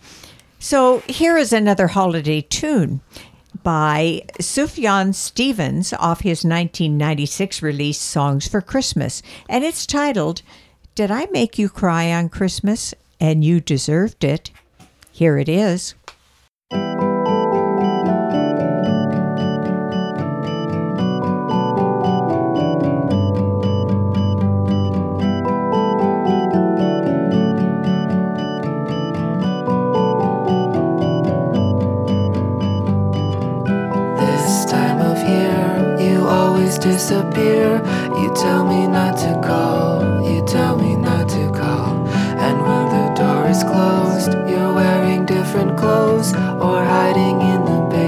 S3: So here is another holiday tune by Sufjan Stevens off his 1996 release Songs for Christmas, and it's titled Did I Make You Cry on Christmas and You Deserved It? Here it is.
S32: Disappear. You tell me not to call, you tell me not to call. And when the door is closed, you're wearing different clothes or hiding in the paper,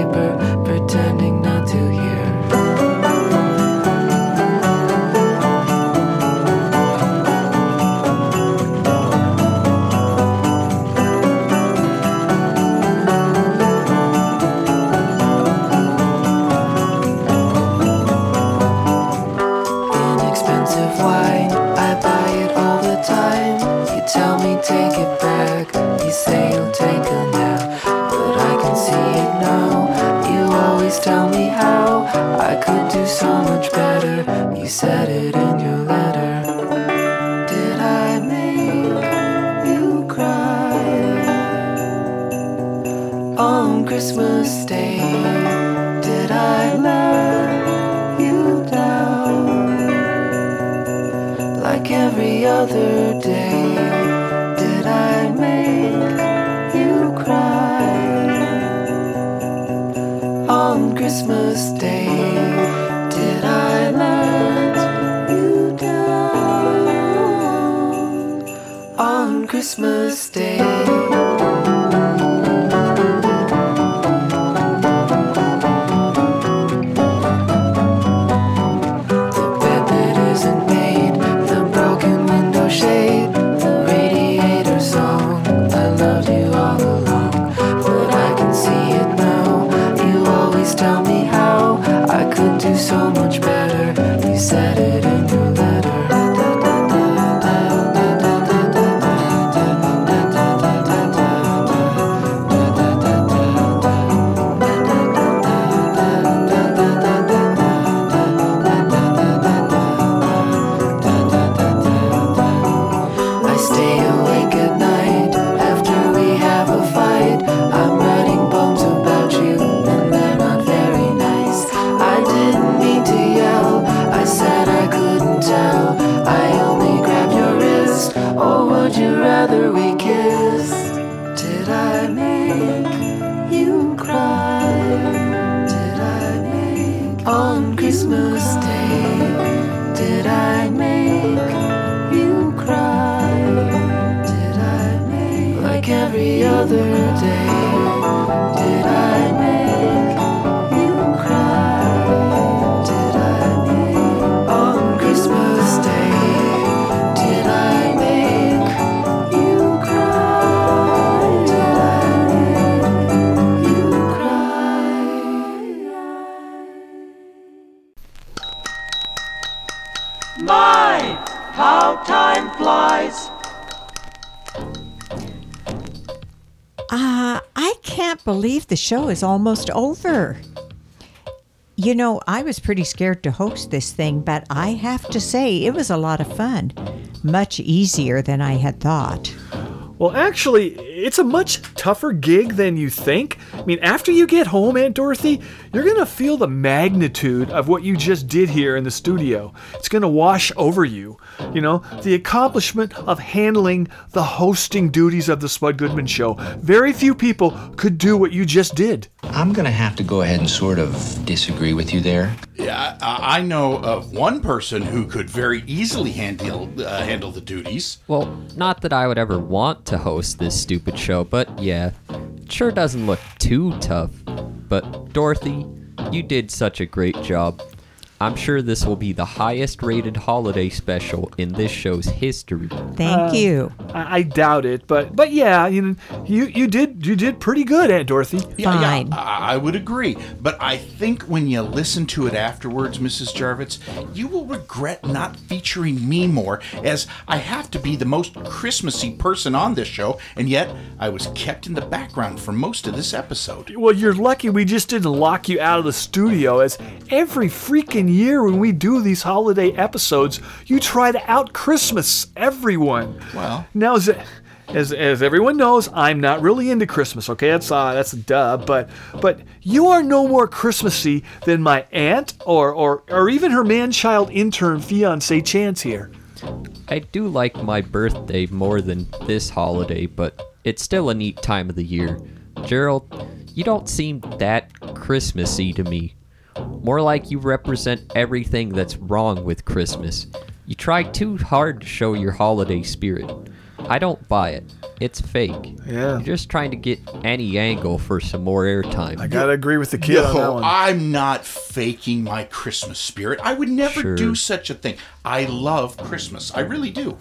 S3: show is almost over. You know, I was pretty scared to host this thing, but I have to say it was a lot of fun. Much easier than I had thought.
S5: Well, actually, it's a much tougher gig than you think. I mean, after you get home, Aunt Dorothy, you're going to feel the magnitude of what you just did here in the studio. It's going to wash over you. You know, the accomplishment of handling the hosting duties of the Spud Goodman Show. Very few people could do what you just did.
S33: I'm going to have to go ahead and sort of disagree with you there.
S7: Yeah, I, I know of one person who could very easily handle uh, handle the duties.
S9: Well, not that I would ever want to host this stupid show, but yeah, it sure doesn't look too tough. But Dorothy, you did such a great job. I'm sure this will be the highest rated holiday special in this show's history.
S3: Thank you.
S5: I, I doubt it, but but yeah, you you you did you did pretty good, Aunt Dorothy.
S7: Yeah, yeah, I, I would agree. But I think when you listen to it afterwards, Mrs. Jarvitz, you will regret not featuring me more, as I have to be the most Christmassy person on this show, and yet I was kept in the background for most of this episode.
S5: Well, you're lucky we just didn't lock you out of the studio, as every freaking year when we do these holiday episodes, you try to out Christmas everyone.
S7: Well,
S5: now as as, as everyone knows, I'm not really into Christmas. Okay, that's uh, that's a duh. But but you are no more Christmassy than my aunt or or or even her man-child intern fiance Chance here.
S9: I do like my birthday more than this holiday, but it's still a neat time of the year. Gerald, you don't seem that Christmassy to me. More like you represent everything that's wrong with Christmas. You try too hard to show your holiday spirit. I don't buy it. It's fake.
S5: Yeah.
S9: You're just trying to get any angle for some more airtime.
S5: I gotta agree with the kid on that
S7: No,
S5: one.
S7: I'm not faking my Christmas spirit. I would never
S9: Sure.
S7: do such a thing. I love Christmas. I really do.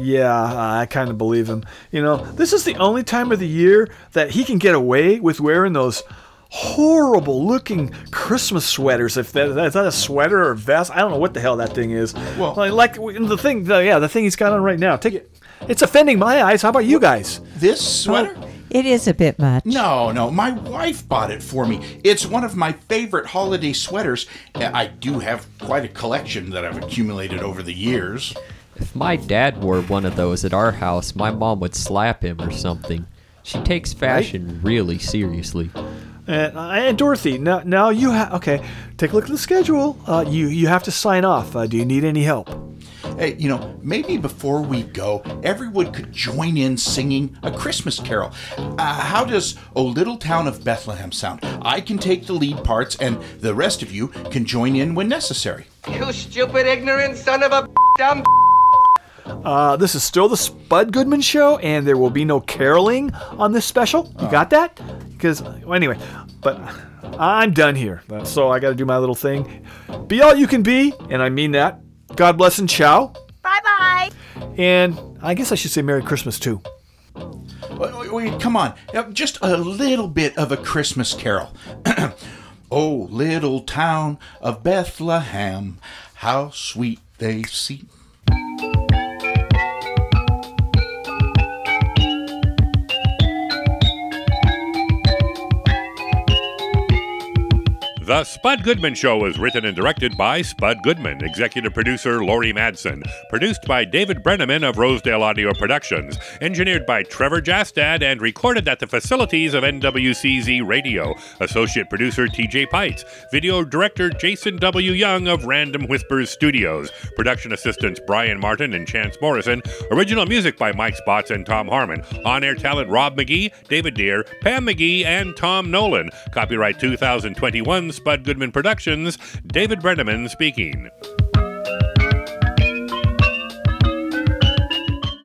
S5: Yeah, I kind of believe him. You know, this is the only time of the year that he can get away with wearing those horrible looking Christmas sweaters. If that, is that a sweater or a vest, I don't know what the hell that thing is.
S7: Well-
S5: like, like the thing, the, yeah, the thing he's got on right now. Take it. It's offending my eyes. How about you guys?
S7: This sweater?
S3: It is a bit much.
S7: No, no, my wife bought it for me. It's one of my favorite holiday sweaters. I do have quite a collection that I've accumulated over the years.
S9: If my dad wore one of those at our house, my mom would slap him or something. She takes fashion really seriously.
S5: And, uh, and Dorothy, now, now you have okay. Take a look at the schedule. Uh, you you have to sign off. Uh, do you need any help?
S7: Hey, you know, maybe before we go, everyone could join in singing a Christmas carol. Uh, how does O Little Town of Bethlehem sound? I can take the lead parts, and the rest of you can join in when necessary.
S34: You stupid, ignorant son of a dumb.
S5: Uh, this is still the Spud Goodman Show, and there will be no caroling on this special. You got that? Because well, anyway, but I'm done here, so I got to do my little thing. Be all you can be, and I mean that. God bless and ciao.
S13: Bye bye.
S5: And I guess I should say Merry Christmas too.
S7: Wait, wait, wait, come on. Just a little bit of a Christmas carol. <clears throat> oh, little town of Bethlehem, how sweet they seem.
S1: The Spud Goodman Show was written and directed by Spud Goodman, executive producer Laurie Madsen, produced by David Brenneman of Rosedale Audio Productions, engineered by Trevor Jastad, and recorded at the facilities of NWCZ Radio, associate producer TJ Pites, video director Jason W. Young of Random Whispers Studios, production assistants Brian Martin and Chance Morrison, original music by Mike Spots and Tom Harmon, on air talent Rob McGee, David Deere, Pam McGee, and Tom Nolan. Copyright 2021 Spud Goodman Productions, David Brenneman speaking.